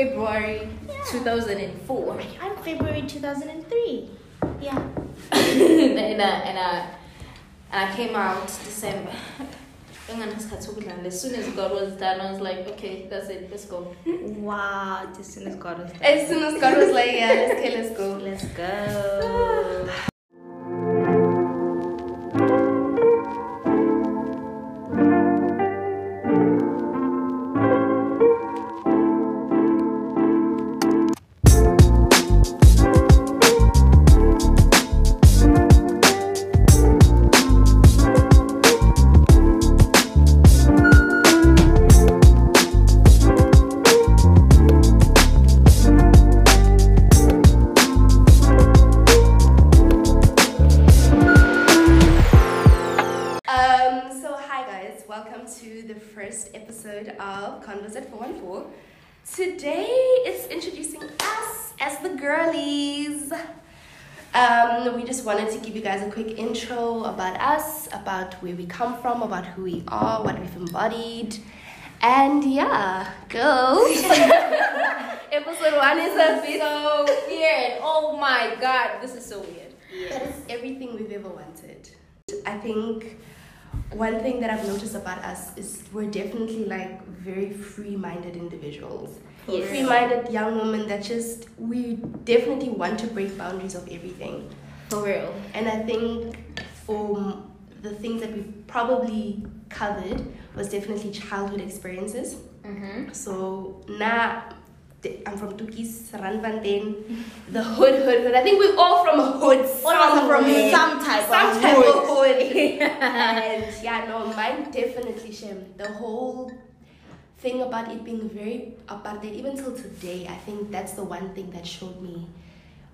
February 2004. I'm February 2003. Yeah. and, I, and, I, uh, and I came out December. As soon as God was done, I was like, okay, that's it, let's go. Wow, as soon as God was done. As soon as God was like, yeah, okay, let's go. Let's go. welcome to the first episode of Converse at 414. Today it's introducing us as the girlies. Um, we just wanted to give you guys a quick intro about us, about where we come from, about who we are, what we've embodied. And yeah, girls. Episode one is a bit So weird. Oh my god, this is so weird. But it's everything we've ever wanted. I think one thing that I've noticed about us is we're definitely like very free minded individuals. Yes. Free minded young women that just, we definitely want to break boundaries of everything. For real. And I think for the things that we probably covered was definitely childhood experiences. Mm-hmm. So now I'm from Tukis, Randfontein, the hood, hood, hood. I think we're all from a hood. All of us are from some type some of type hood. of hood. and yeah, no, mine definitely Shem. The whole thing about it being very apartheid, even till today, I think that's the one thing that showed me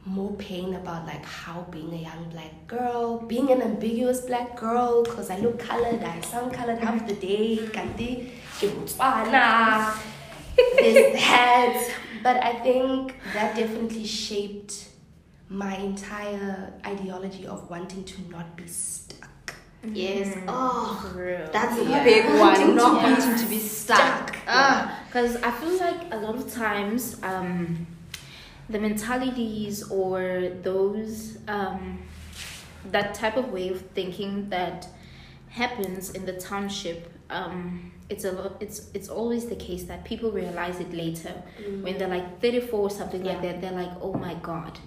more pain about like how being a young black girl, being an ambiguous black girl, because I look colored, I sound colored half the day, mm-hmm. kanti, ke Botswana, this, that. But I think that definitely shaped my entire ideology of wanting to not be stuck. Yes. Oh, For real. that's a Yeah. big Wanting one. Not to be wanting to be stuck. stuck. Ah. Because I feel like a lot of times, um, the mentalities or those, um, that type of way of thinking that happens in the township, um, it's a lot. It's it's always the case that people realize it later mm. when they're like thirty four or something like that. They're like, oh my god.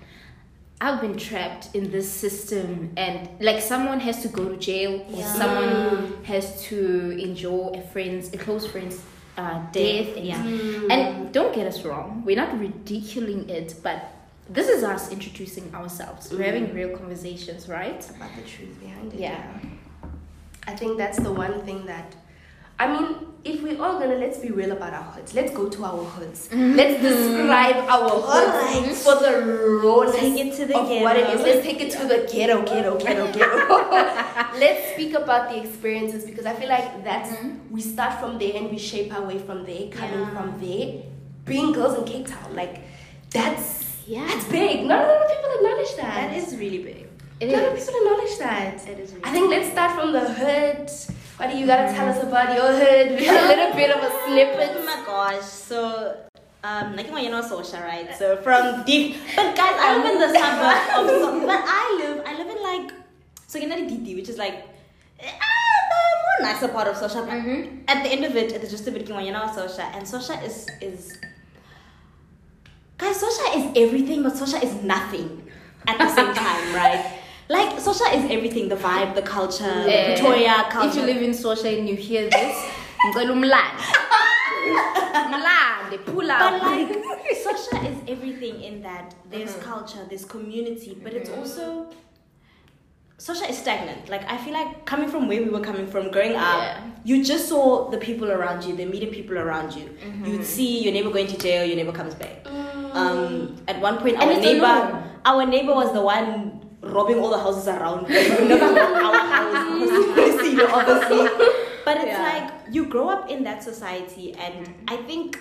I've been trapped in this system, and like someone has to go to jail, or Yeah. someone mm. has to endure a friend's, a close friend's uh, death. Yeah. Mm. And don't get us wrong, we're not ridiculing it, but this is us introducing ourselves. We're having real conversations, right? about the truth behind it. Yeah. I think that's the one thing that, I mean, if we're all gonna, let's be real about our hoods. Let's go to our hoods. Mm-hmm. Let's describe our hoods Alright. for the rawness Take it to the of what it is. Let's take it to the ghetto, ghetto, ghetto, ghetto. let's speak about the experiences because I feel like that's, mm-hmm. we start from there and we shape our way from there, coming Yeah. from there. Being girls in Cape Town, like, that's, Yeah. that's big. Not a lot of people acknowledge that. That is really big. It a lot of people acknowledge that. It is really I think let's start from the hood. Do you gotta tell us about your hood? We have a little bit of a slipper. Oh my gosh. So, um, like you know, social, right? So from deep, but guys, I live in the suburb of, so, but I live, I live in like, so you know, Diti, which is like, ah, the more nicer part of social. But Mhm. At the end of it, it's just a bit you know, social, and social is is. Guys, social is everything, but social is nothing at the same time, right? Like social is everything, the vibe, the culture, the Eh, Pretoria culture. If you live in social and you hear this. Mlande, pull up. But like, social is everything in that there's culture, there's community, but it's also social is stagnant. Like I feel like coming from where we were coming from, growing up, Yeah. you just saw the people around you, the immediate people around you. You'd see your neighbor going to jail, your neighbor comes back. Um, at one point, And our neighbor, norm. our neighbor was the one robbing all the houses around. But we never our house because you know, obviously. But it's Yeah. like you grow up in that society, and I think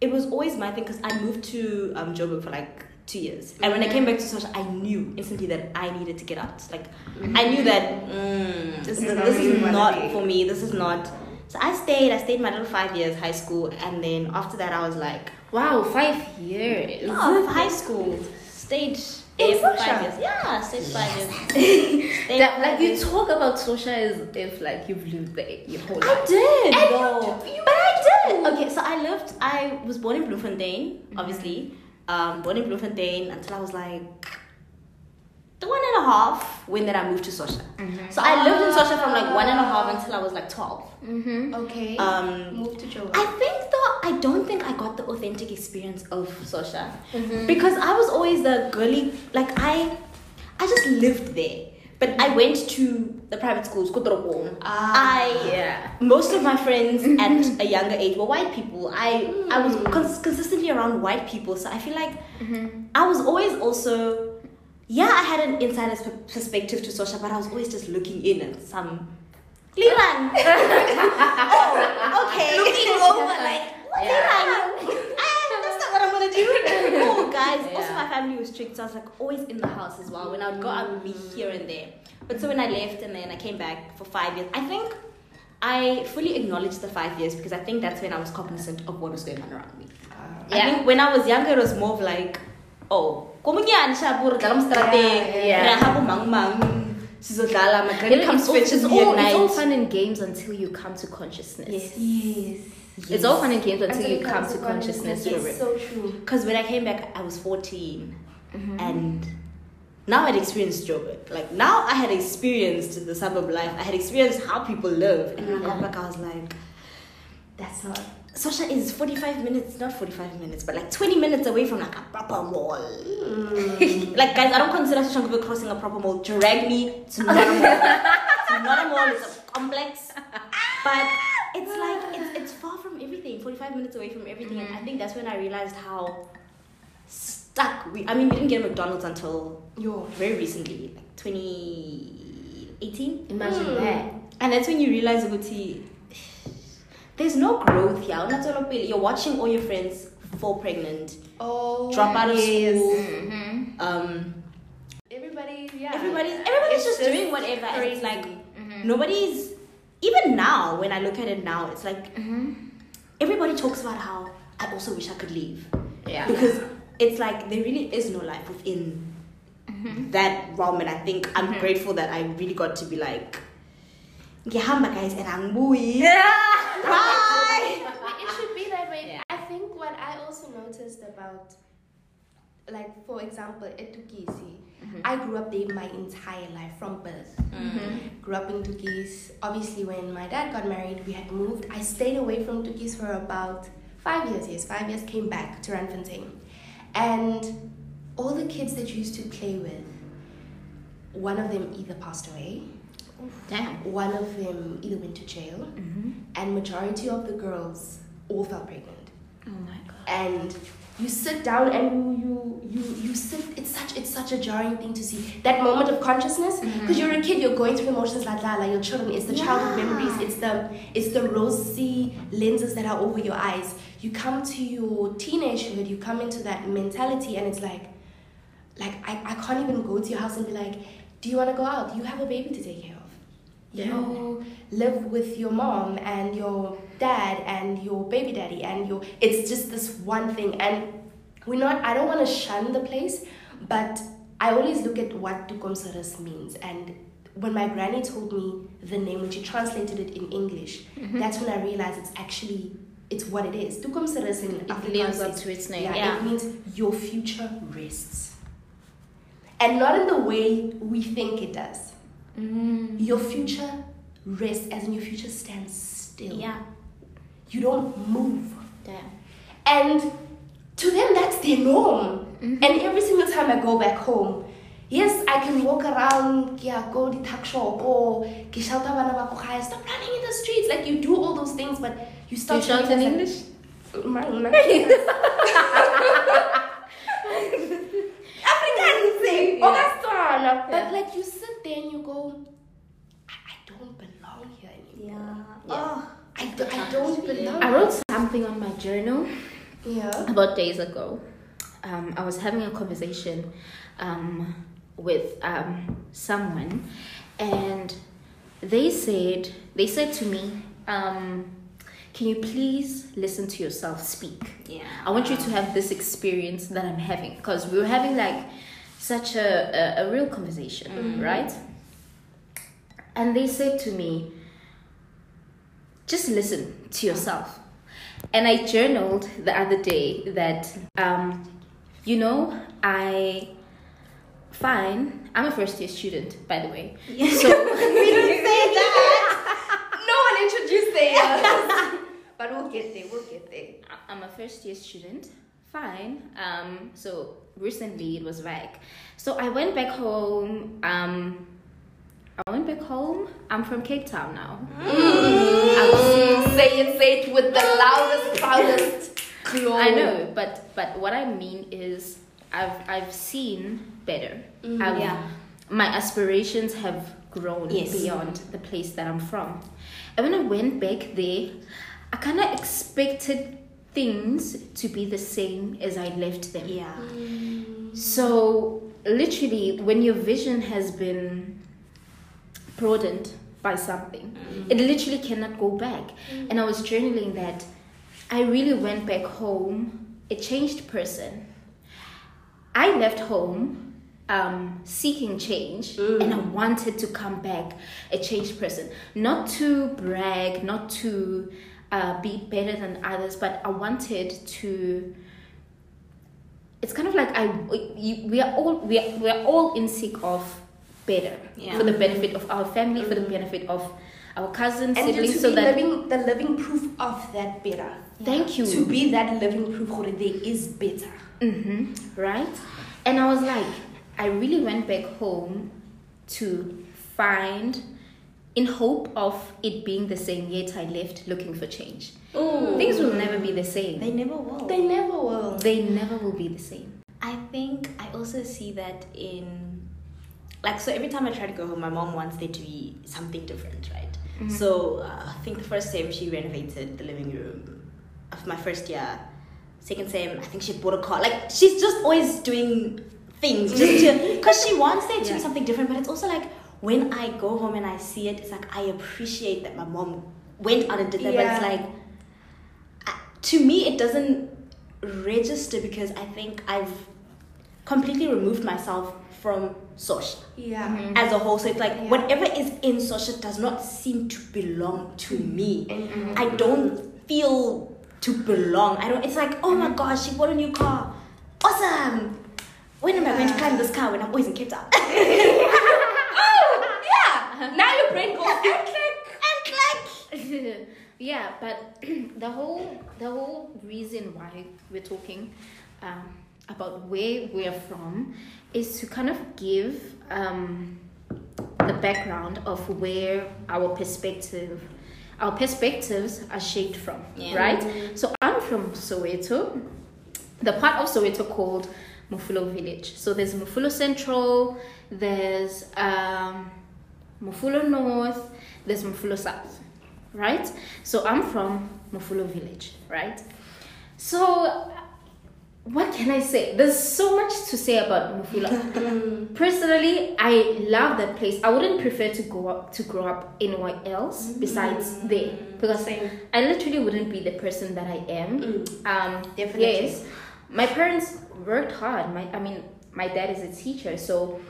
it was always my thing because I moved to um, Joburg for like two years, and when I came back to social, I knew instantly that I needed to get out. Like I knew that mm, This this, is not this is not for me. This is not. So I stayed. I stayed my little five years high school, and then after that, I was like, Wow, five years. Oh, high school. Stayed In there for five years. Yeah, stayed five years. That, like you talk about social as if like you've lived there your whole I did, And though. you- you but I did. Okay, so I lived. I was born in Bloemfontein, obviously. Um, born in Bloemfontein until I was like one and a half. When then I moved to Sosha. So I lived in Sosha from like one and a half until I was like twelve. Mm-hmm. Okay. Um, moved to Joburg. I think though I don't think I got the authentic experience of Sosha because I was always the girly. Like I, I just lived there. But I went to the private schools, Kotoroko. Ah, I Yeah. most of my friends at a younger age were white people. I I was cons- consistently around white people, so I feel like I was always also yeah I had an insider's perspective to Sosha, but I was always just looking in at some. Lilan. oh, okay. Looking over like what Yeah. Lilan? Ah, That's not what I'm gonna do. Oh, guys. Also, my family was strict, so I was like always in the house as well. When I would go, I would be here and there. But so when I left and then I came back for five years, I think I fully acknowledged the five years because I think that's when I was cognizant of what was going on around me. I Yeah. think when I was younger, it was more of like, oh, komunyan siya puro dalam strate, Yeah. yeah. mang mang, sizodlala, my granny You know, comes it's, all, fetches it's, all, it's all fun and games until you come to consciousness. Yes. yes. It's all fun and games until Until you come to consciousness. It's so true. Because when I came back, I was 14. Mm-hmm. And now I'd experienced Joburg. Like, now I had experienced the suburb life. I had experienced how people live. And when I got back, I was like, That's not. Sosha is 45 minutes, not 45 minutes, but like 20 minutes away from like a proper mall. like, guys, I don't consider Soshanguve crossing a proper mall. Drag me to not a mall. it's not a mall, it's a complex. But it's like, it's, it's far from everything, 45 minutes away from everything. And I think that's when I realized how stuck we, I mean, we didn't get a McDonald's until Yo. very recently, like 2018. Imagine Mm. that. And that's when you realize, Uguti, there's no growth here. Not solo pili. You're watching all your friends fall pregnant, Oh. drop out of yes. school. Mm-hmm. Um, Everybody, yeah. everybody's everybody's It's just, just doing whatever, and it's like Mm-hmm. nobody's. Even now, when I look at it now, it's like Mm-hmm. everybody talks about how I also wish I could leave Yeah. because it's like there really is no life within that realm, and I think I'm grateful that I really got to be like. Ngihamba guys and I'm Bye. it should be that way. Yeah. I think what I also noticed about, like for example, at Tukisi, mm-hmm. I grew up there my entire life from birth. Mm-hmm. Grew up in Tukis. Obviously, when my dad got married, we had moved. I stayed away from Tukis for about five years. Yes, five years. Came back to Randfontein, and all the kids that you used to play with, one of them either passed away, Damn. one of them either went to jail, mm-hmm. and majority of the girls all fell pregnant. Oh my god. And you sit down and you you you, sit. It's such it's such a jarring thing to see that moment of consciousness mm-hmm. because you're a kid. You're going through emotions like that, like your children. It's the childhood memories. It's the it's the rosy lenses that are over your eyes. You come to your teenagehood. You come into that mentality, and it's like like I, I can't even go to your house and be like, do you want to go out? You have a baby to take care of. You live with your mom and your dad and your baby daddy and your it's just this one thing and we're not I don't want to shun the place, but I always look at what Toekomsrus means and when my granny told me the name when she translated it in English, mm-hmm. that's when I realized it's actually it's what it is. Toekomsrus in It Afrikaans lives up to its name. yeah, Yeah. it means your future rests. And not in the way we think it does. Mm. Your future rests as in your future stands still. Yeah. You don't move. Damn. And to them, that's their norm. Mm-hmm. And every single time I go back home, yes, I can walk around, yeah, go to tuck shop or ke shout out bana ba ko gae, stop running in the streets. Like you do all those things, but you stop. you shout in English? African thing. Oh, Yeah. that's one. Yeah. But like you sit there and you go, I, I don't belong here anymore. Yeah. Oh. I, do, I don't belong. I wrote something on my journal Yeah. about days ago. Um, I was having a conversation um, with um, someone, and they said they said to me, um, can you please listen to yourself speak? Yeah. I want you to have this experience that I'm having because we were having like such a, a, a real conversation, right? And they said to me, just listen to yourself. And I journaled the other day that, um, you know, I, fine, I'm a first year student, by the way. So, we didn't say that. no one introduced theirs. but we'll get there. We'll get there. I'm a first year student. Fine. Um, so recently it was back. So I went back home. Um, I went back home. I'm from Cape Town now. I was- Say it, say it with the loudest, proudest glow. I know, but but what I mean is, I've I've seen better. I've, Yeah. My aspirations have grown Yes. beyond the place that I'm from, and when I went back there, I kind of expected things to be the same as I left them. Yeah. So literally, when your vision has been broadened by something, mm. it literally cannot go back. Mm. And I was journaling that I really went back home a changed person. I left home um, seeking change mm. and I wanted to come back a changed person. Not to brag, not to uh, be better than others, but I wanted to it's kind of like I we are all we are, we are all in seek of better Yeah. for the benefit of our family, for the benefit of our cousins, And siblings, to so be that living the living proof of that better. thank you To be that living proof that there is better. Mm-hmm. Right? And I was like, I really went back home to find, in hope of it being the same, yet I left looking for change. Ooh. Things will never be the same. They never will. They never will. They never will be the same. I think I also see that in like so every time I try to go home, my mom wants there to be something different, right? So uh, I think the first time she renovated the living room of my first year, second time I think she bought a car. Like she's just always doing things just to because she wants there to Yeah. be something different. But it's also like when I go home and I see it, it's like I appreciate that my mom went out and did that. But it's like to me it doesn't register because I think I've completely removed myself from social Yeah. Mhm. as a whole. So it's like Yeah. whatever is in social does not seem to belong to me. Mhm. I don't feel to belong. I don't. It's like oh my gosh, she bought a new car. Awesome. When am I going to climb this car when I'm always in Cape Town? Now your brain goes and click. and like yeah, but the whole the whole reason why we're talking um, about where we're from is to kind of give um, the background of where our perspective our perspectives are shaped from Yeah. right so i'm from soweto the part of soweto called Mofolo village so there's Mofolo central there's um, Mofolo north there's Mofolo south right? So i'm from Mofolo village right? So what can i say? There's so much to say about Mofolo personally i love that place. I wouldn't prefer to go up to grow up anywhere else besides there. Because Same. i literally wouldn't be the person that i am. Mm. um Definitely. yes. My parents worked hard. My i mean my dad is a teacher so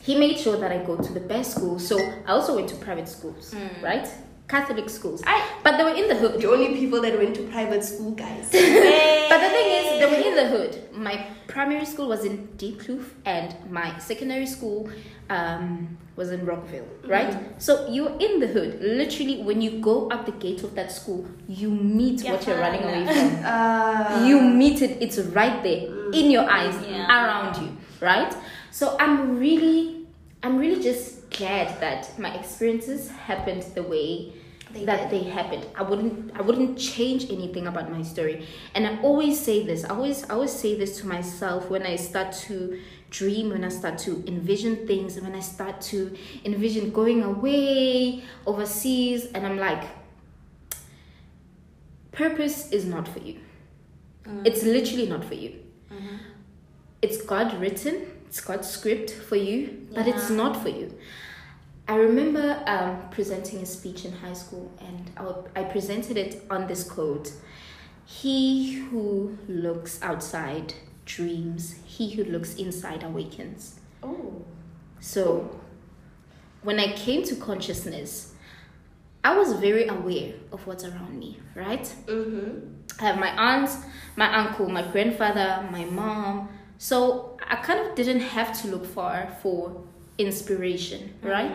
he made sure that i go to the best school so i also went to private schools right catholic schools I but they were in the hood the only people that went to private school, guys. but the thing is, they were in the hood. My primary school was in Diepkloof, and my secondary school um, was in Rockville, right? So you're in the hood. Literally, when you go out the gate of that school, you meet what you're running away from. Uh, you meet it, it's right there in your eyes, Yeah. around you, right? So I'm really, I'm really just glad that my experiences happened the way They that they happened. I wouldn't, I wouldn't change anything about my story. And I always say this. I always, I always say this to myself when I start to dream, when I start to envision things, and when I start to envision going away overseas, and I'm like, purpose is not for you. Mm. It's literally not for you. Mm-hmm. It's God written, it's God's script for you, but it's not for you. I remember um, presenting a speech in high school, and I, I presented it on this quote He who looks outside dreams, he who looks inside awakens. Oh. So, when I came to consciousness, I was very aware of what's around me, right? Mm-hmm. I have my aunts, my uncle, my grandfather, my mom. So I kind of didn't have to look far for inspiration, right?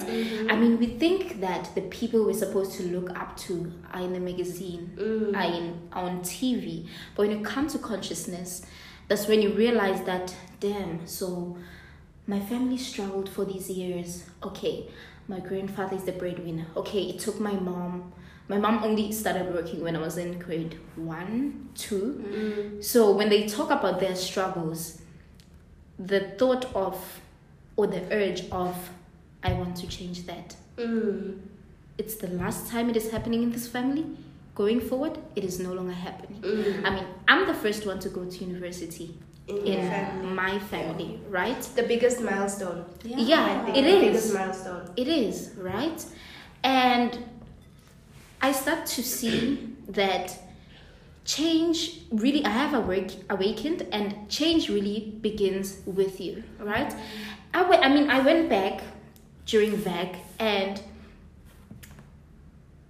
I mean, we think that the people we're supposed to look up to are in the magazine, Mm. are in on TV. But when you come to consciousness, that's when you realize that, damn, so my family struggled for these years. Okay, my grandfather is the breadwinner. Okay, it took my mom. My mom only started working when I was in grade one, two. Mm. So when they talk about their struggles, the thought of or the urge of, I want to change that. Mm. It's the last time it is happening in this family. Going forward, it is no longer happening. Mm. I mean, I'm the first one to go to university In in family. my family, right? The biggest milestone. Yeah, think it the is. biggest milestone. It is, right? And I start to see that change really, I have awake, awakened, and change really begins with you, right? I went, I mean, I went back during VAC and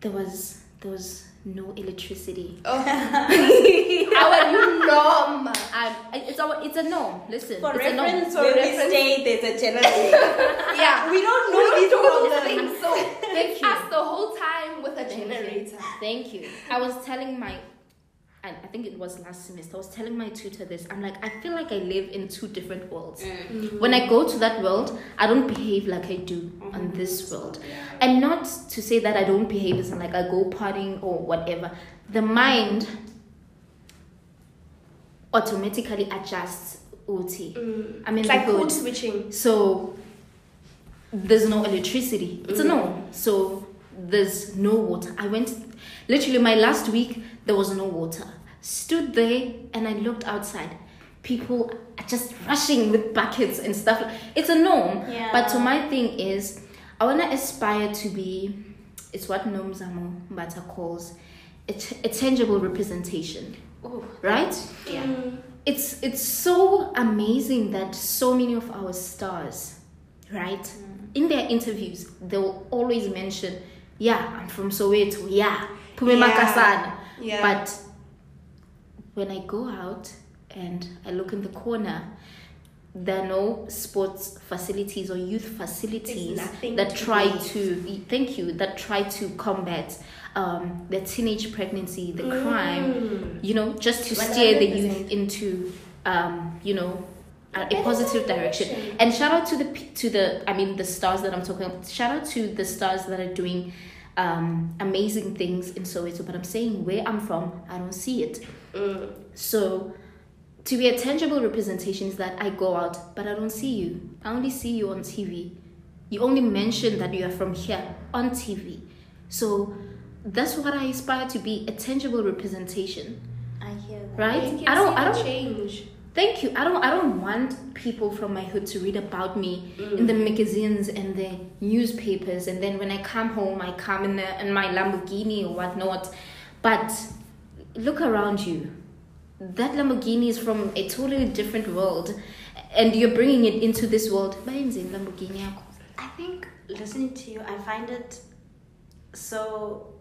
there was, there was no electricity. Oh. How are you norm? I, it's, a, it's a no. Listen, For it's a no. reference, For where we stay, there's a generator. Yeah. we don't know these do problems. things, so Thank you. us the whole time with a Thank you. generator. Thank you. I was telling my, I, I think it was last semester, I was telling my tutor this. I'm like, I feel like I live in two different worlds. Mm. When I go to that world, I don't behave like I do on mm-hmm. this world. And not to say that I don't behave as in like I go partying or whatever. The mind automatically adjusts OT. Mm. I mean, It's like code switching. So there's no electricity. It's a mm. no. So there's no water. I went literally my last week there was no water. Stood there and I looked outside. People are just rushing with buckets and stuff. It's a no. Yeah. But so my thing is I wanna aspire to be it's what Nomzamo Mbatha calls a, t- a tangible representation. Right? Yeah. Mm. it's it's so amazing that so many of our stars right in their interviews they'll always mention yeah i'm from soweto yeah Pume Yeah. Makasana." Yeah. but when i go out and i look in the corner there are no sports facilities or youth facilities that to try do. to thank you that try to combat um, the teenage pregnancy the Mm. crime you know, just to steer the youth into, um, you know, a, a positive direction. direction. And shout out to the to the, I mean, the stars that I'm talking. about. Shout out to the stars that are doing um, amazing things in Soweto. But I'm saying where I'm from, I don't see it. Mm. So. To be a tangible representation is that I go out, but I don't see you. I only see you on TV. You only mention that you are from here on TV. So that's what I aspire to be a tangible representation I hear that. right i don't i don't change. thank you i don't i don't want people from my hood to read about me in the magazines and the newspapers and then when i come home i come in, the, in my lamborghini or whatnot but look around you that lamborghini is from a totally different world and you're bringing it into this world Bayenzeni lamborghini? I think listening to you, I find it so.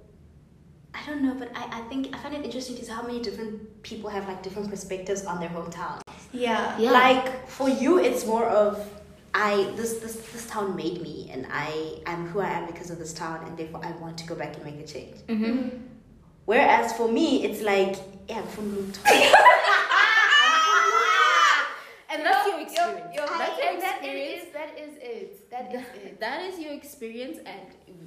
I don't know, but I, I think I find it interesting to see how many different people have like different perspectives on their hometown. Yeah. Yeah. Like for you, it's more of I this this this town made me, and I am who I am because of this town, and therefore I want to go back and make a change. Mhm. Whereas for me, it's like yeah, from and that's your experience Yo, yo, that's your and that experience is that is it. That is it. That is your experience, and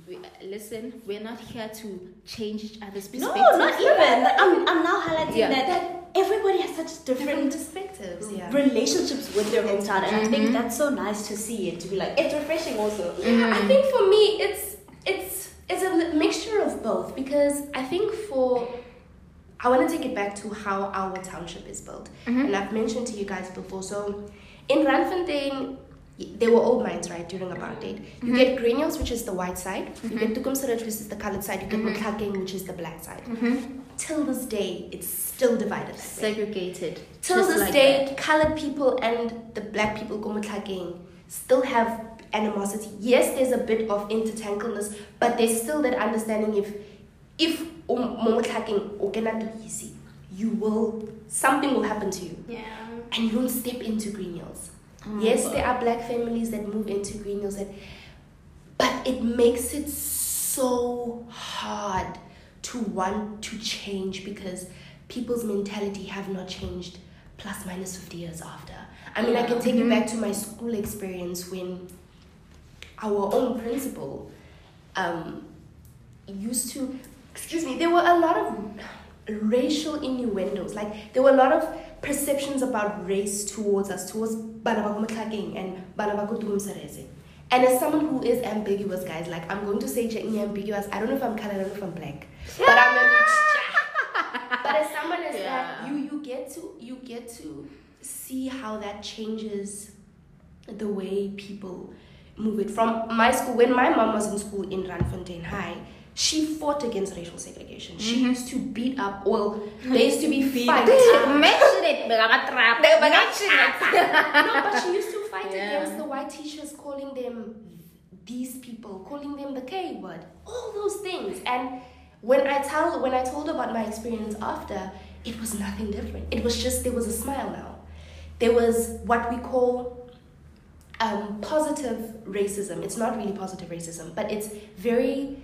we, listen, we're not here to change each other's perspective. no, not even. I'm I'm now highlighting Yeah. that, that everybody has such Different different perspectives. Yeah. relationships with their hometown, and I Mhm. think that's so nice to see and to be like it's refreshing also. Yeah, I think for me it's it's it's a li- mixture of both because I think for I want to take it back to how our township is built, Mhm. and I've mentioned to you guys before. So in Randfontein, They were old mines, right, during apartheid. You Mhm. get Grenios, which is the white side. You Mhm. get Toekomsrus, which is the colored side. You get. Mohlakeng, which is the black side. Mm-hmm. Till this day, it's still divided. Segregated. Till this like day, colored people and the black people, Gomutlakeng, still have animosity. Yes, there's a bit of intertangleness, but there's still that understanding if if easy, you will something will happen to you. Yeah. And you don't step into Green Hills. Oh, yes, there are black families that move into Green Hills that but it makes it so hard to want to change because people's mentality have not changed plus minus 50 years after. I mean, I can take you Mhm. back to my school experience when our own principal um, used to, excuse me, there were a lot of racial innuendos. Like, there were a lot of perceptions about race towards us, towards Banabako and Banabako Tumsareze. And as someone who is ambiguous, guys, like I'm going to say ambiguous. I don't know if I'm colored, I don't know if I'm black, but I'm a mixture. but as someone as Yeah. that, you you get to you get to see how that changes the way people move it. From my school, when my mom was in school in Randfontein High, she fought against racial segregation. She Mhm. used to beat up. Well, there used to be fights. Mention it, Bagatrap. Mention it. no, but she used to fight Yeah. against the white teachers, calling them these people, calling them the K word, all those things. And when I tell, when I told about my experience after, it was nothing different. It was just there was a smile now. There was what we call um, positive racism. It's not really positive racism, but it's very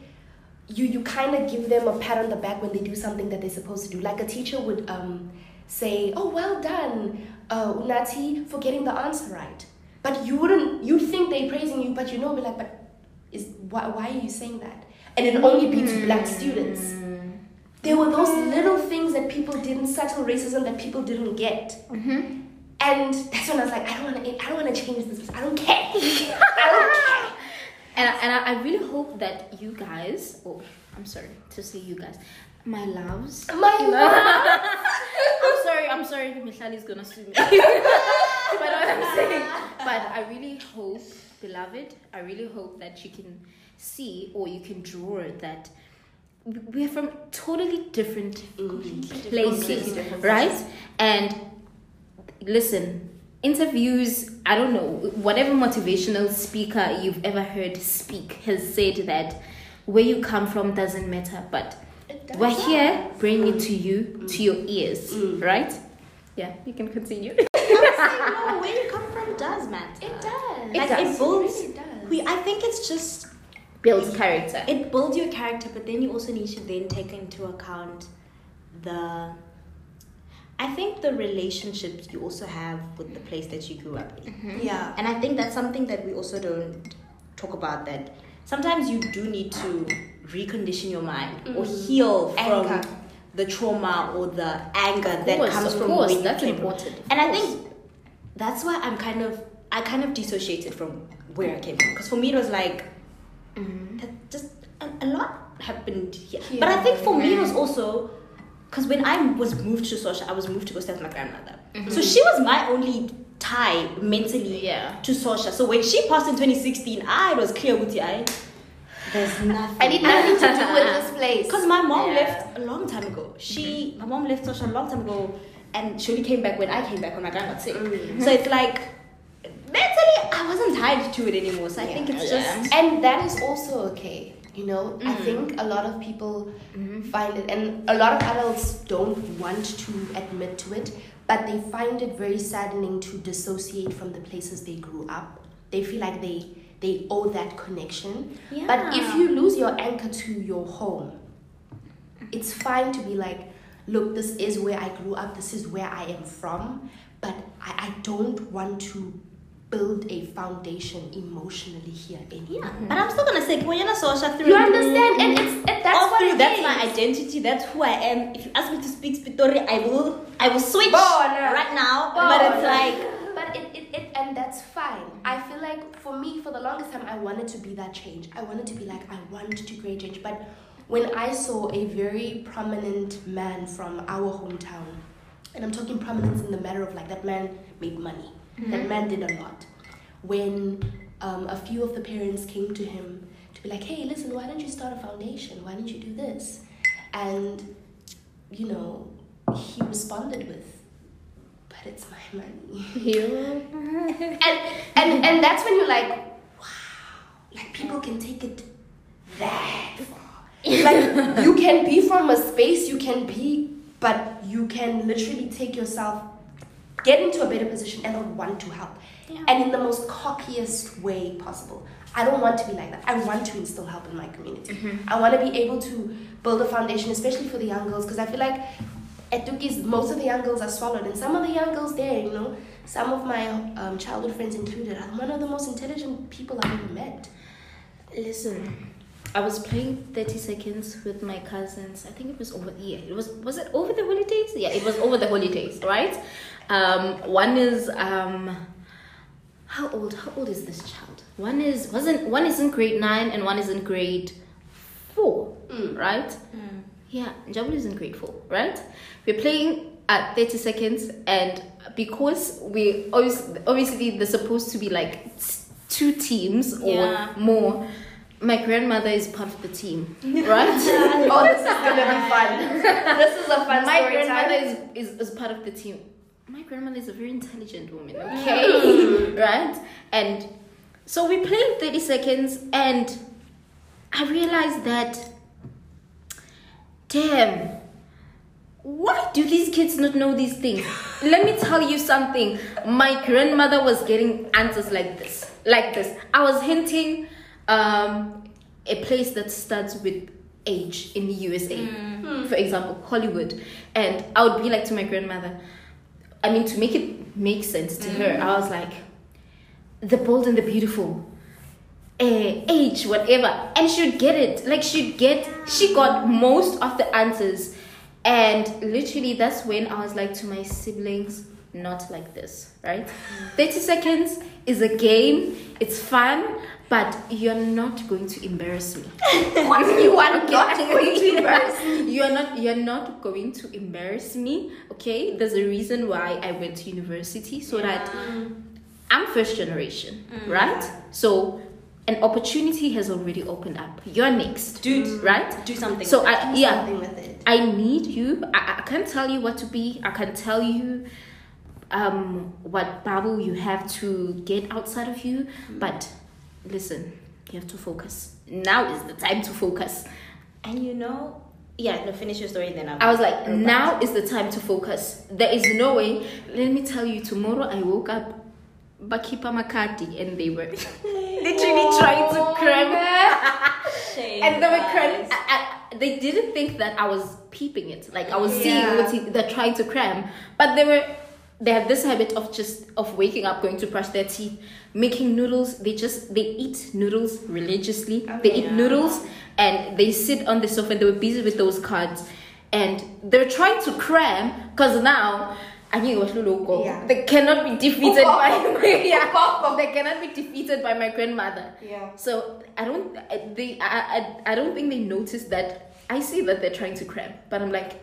you you kind of give them a pat on the back when they do something that they're supposed to do. Like a teacher would um, say, "Oh, well done, uh, Unati, for getting the answer right." But you wouldn't. You'd think they're praising you, but you know, be like, "But is why why are you saying that?" And it only be to black students. Mm. There were those little things that people didn't subtle racism that people didn't get. Mm-hmm. And that's when I was like, I don't want to. I don't want to change this. I don't care. I don't care. And, I- and I, I really hope that you guys, oh, I'm sorry to say you guys, my loves. My love. I'm sorry, I'm sorry, Michelle is gonna sue me. but what I'm saying, but I really hope, beloved, I really hope that you can see or you can draw that we're from totally different mm-hmm. places, Completely different right? And listen, interviews, I don't know, whatever motivational speaker you've ever heard speak has said that where you come from doesn't matter, but does. we're here bringing it to you, to your ears, Mm. right? Yeah, you can continue. no, where you come from does matter. It does. It Like, does. it builds. really does. We, I think it's just Builds character. it builds your character, but then you also need to then take into account the. I think the relationships you also have with the place that you grew up in. yeah. And I think that's something that we also don't talk about that sometimes you do need to recondition your mind or Mhm. heal from Anchor. the trauma or the anger Of that comes of from course, where you that's came from. important. of And I think that's why I'm kind of I kind of dissociated from where I came from because for me it was like Mhm. that just a, a lot happened here. Here. But I think for me it was also because when I was moved to Sosha, I was moved to go stay with my grandmother. So she was my only tie mentally Yeah. to Sosha. So when she passed in 2016, I was clear with you. I there's nothing. I need nothing to do with this place. Because my mom Yeah. left a long time ago. She, my mom left Sosha a long time ago, and she only came back when I came back when my grandma sick. Mm. So it's like mentally, I wasn't tied to it anymore. So I think it's Yeah. just and that is also okay. You know, I Mhm. think a lot of people Mhm. find it, and a lot of adults don't want to admit to it, but they find it very saddening to dissociate from the places they grew up. They feel like they they owe that connection. yeah. But if you lose your anchor to your home, it's fine to be like, look, this is where I grew up, this is where I am from, but I, I don't want to build a foundation emotionally here anymore. Yeah, but I'm still gonna say Kimoyana Sosha through. You understand? And it's and that's All what through, that's is. my identity. That's who I am. If you ask me to speak Spitori, I will. I will switch Bona. right now. Bona. But it's like But it, it, it and that's fine. I feel like for me, for the longest time, I wanted to be that change. I wanted to be like, I want to create change. But when I saw a very prominent man from our hometown, and I'm talking prominence in the matter of like that man made money, that man did a lot. when um, a few of the parents came to him to be like, hey, listen, why don't you start a foundation? Why don't you do this? And, you know, he responded with, but it's my money. Yeah. and, and, and that's when you're like, wow, like people can take it that far. like you can be from a space, you can be, but you can literally take yourself, get into a better position and not want to help. Yeah. And in the most cockiest way possible. I don't want to be like that. I want to instill help in my community. I want to be able to build a foundation, especially for the young girls, because I feel like at Dukis, most of the young girls are swallowed, and some of the young girls there, you know, some of my um, childhood friends included, are one of the most intelligent people I've ever met. Listen, I was playing 30 seconds with my cousins. I think it was over yeah, it was was it over the holidays? Yeah, it was over the holidays, right? Um one is um how old how old is this child? One is wasn't one is in grade 9 and one is in grade 4, Mm. right? Yeah, Jabu is in grade 4, right? We're playing at 30 seconds and because we obviously, obviously they're supposed to be like s- two teams or Yeah. more my grandmother is part of the team right oh, this is gonna be fun. this is a fun my story grandmother time. is, is, is part of the team my grandmother is a very intelligent woman okay? Right? And so we played 30 seconds and i realized that damn why do these kids not know these things? Let me tell you something. My grandmother was getting answers like this like this. I was hinting um a place that starts with H in the usa for example hollywood. And i would be like to my grandmother i mean to make it make sense to her i was like the bold and the beautiful. Uh, age whatever. And she'd get it. Like she'd get she got most of the answers. And literally that's when i was like to my siblings not like this right? 30 seconds is a game. It's fun but you're not going to embarrass me. You are not going to embarrass you're not you're not going to embarrass me okay? There's a reason why i went to university so that i'm first generation mm. right? So an opportunity has already opened up. You're next Dude, mm. right? do something. so i Do yeah. with it. I need you. I, I can't tell you what to be. I can tell you um, what bubble you have to get outside of you. Mm. But listen, you have to focus. Now is the time to focus. and you know, yeah, no, finish your story then. I'll I was like, go back. now is the time to focus. There is no way. Let me tell you, tomorrow I woke up. Bakipa Makati and they were literally trying to oh, cram Shame, and they were guys. cram. I, I, they didn't think that I was peeping it, like I was Yeah. seeing what he- they're trying to cram. But they were, they have this habit of just of waking up, going to brush their teeth, making noodles. They just they eat noodles religiously. Oh, they eat noodles and they sit on the sofa. and They were busy with those cards, and they're trying to cram because now. I think it was Luloko. Yeah. They cannot be defeated by yeah. They cannot be defeated by my grandmother. Yeah. So I don't they I, I I don't think they noticed that I see that they're trying to cram, but I'm like,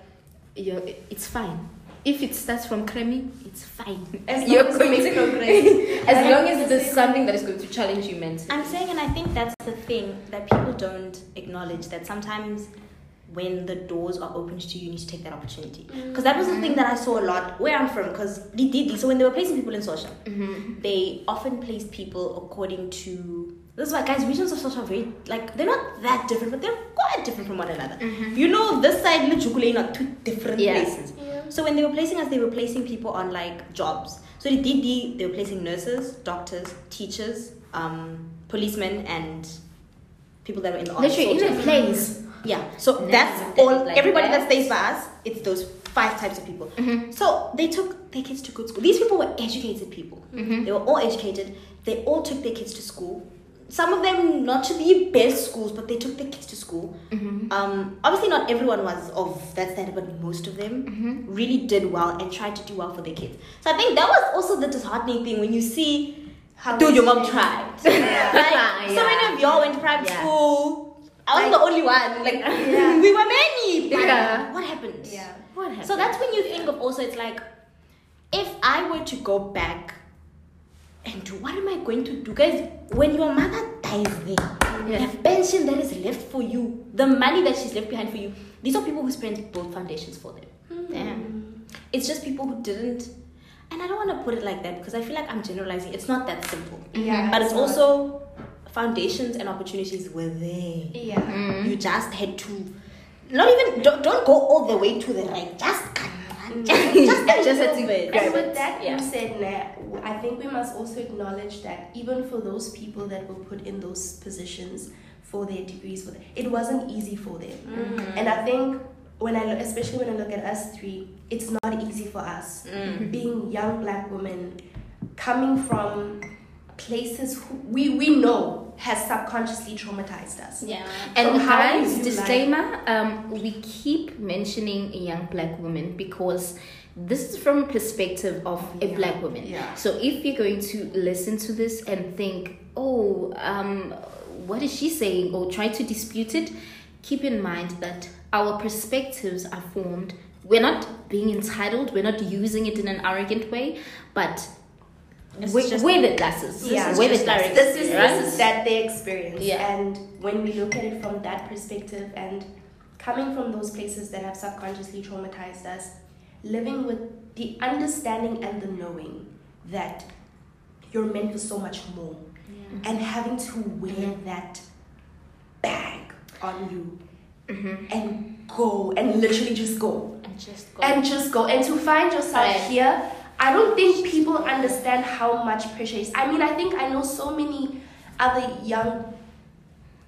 yeah, it's fine. If it starts from cramming, it's fine. As You're long as it going to- as long as there's something that is going to challenge you mentally. I'm saying, and I think that's the thing that people don't acknowledge that sometimes when the doors are opened to you, you need to take that opportunity. Mm-hmm. Because that was the thing that I saw a lot where I'm from. Because they did this, so when they were placing people in social, mm-hmm. they often placed people according to. This is why, guys, regions of social are very like they're not that different, but they're quite different from one another. Mm-hmm. You know, this side and Jukule are two different Yeah. places. So when they were placing us, they were placing people on like jobs. So they did the, they were placing nurses, doctors, teachers, um, policemen, and people that were in the armed Literally in a place. Yeah. So Nice. that's all. Like everybody that. that. stays by us, it's those five types of people. Mm-hmm. So they took their kids to good school. These people were educated people. Mm-hmm. They were all educated. They all took their kids to school. Some of them not to the best schools, but they took their kids to school. Um, obviously, not everyone was of that standard, but most of them really did well and tried to do well for their kids. So I think that was also the disheartening thing when you see, How dude, your mom tried. Yeah. So many of y'all went to private Yeah. school. I was Like- the only one. Like Yeah. we were many. Yeah. What happened? Yeah. What happened? So that's when you think of also it's like if I were to go back and what am I going to do? Guys, when your mother dies there, Yeah. the pension that is left for you, the money that she's left behind for you, these are people who spent both foundations for them. Damn. It's just people who didn't. And I don't want to put it like that because I feel like I'm generalizing. It's not that simple. Yeah, But it's also foundations and opportunities were there. Yeah. Mm. You just had to, not even, don't, don't go all the way to the right. Just, just, just, a Just little to bit. And with that Yeah. being said, Nah, I think we must also acknowledge that even for those people that were put in those positions for their degrees, for the, it wasn't easy for them. Mm-hmm. And I think when I look, especially when I look at us three, it's not easy for us Mm. being young black women coming from places who we, we know has subconsciously traumatized us. Yeah. And So how guys, you disclaimer: um, we keep mentioning a young black woman because this is from a perspective of a Yeah. black woman. Yeah. So if you're going to listen to this and think, "Oh, um, what is she saying?" or try to dispute it, keep in mind that our perspectives are formed. We're not being entitled. We're not using it in an arrogant way, but. It's Wear, just- wear the glasses. Yeah. wear the just glasses. This is this is that they experience. Yeah. And when we look at it from that perspective and coming from those places that have subconsciously traumatized us, living with the understanding and the knowing that you're meant for so much more. And having to wear mm-hmm. that bag on you mm-hmm. and go and literally just go And just go. and just go and to find yourself Right. here i don't think people understand how much pressure is. I mean i think i know so many other young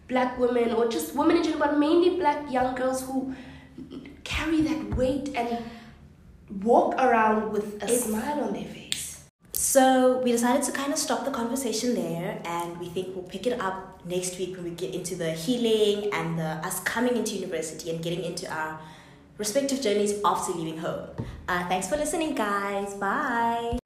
black women or just women in general but mainly black young girls who carry that weight and walk around with a It's- smile on their face. So we decided to kind of stop the conversation there, and we think we'll pick it up next week when we get into the healing and the us coming into university and getting into our respective journeys after leaving home. Uh, thanks for listening, guys. Bye.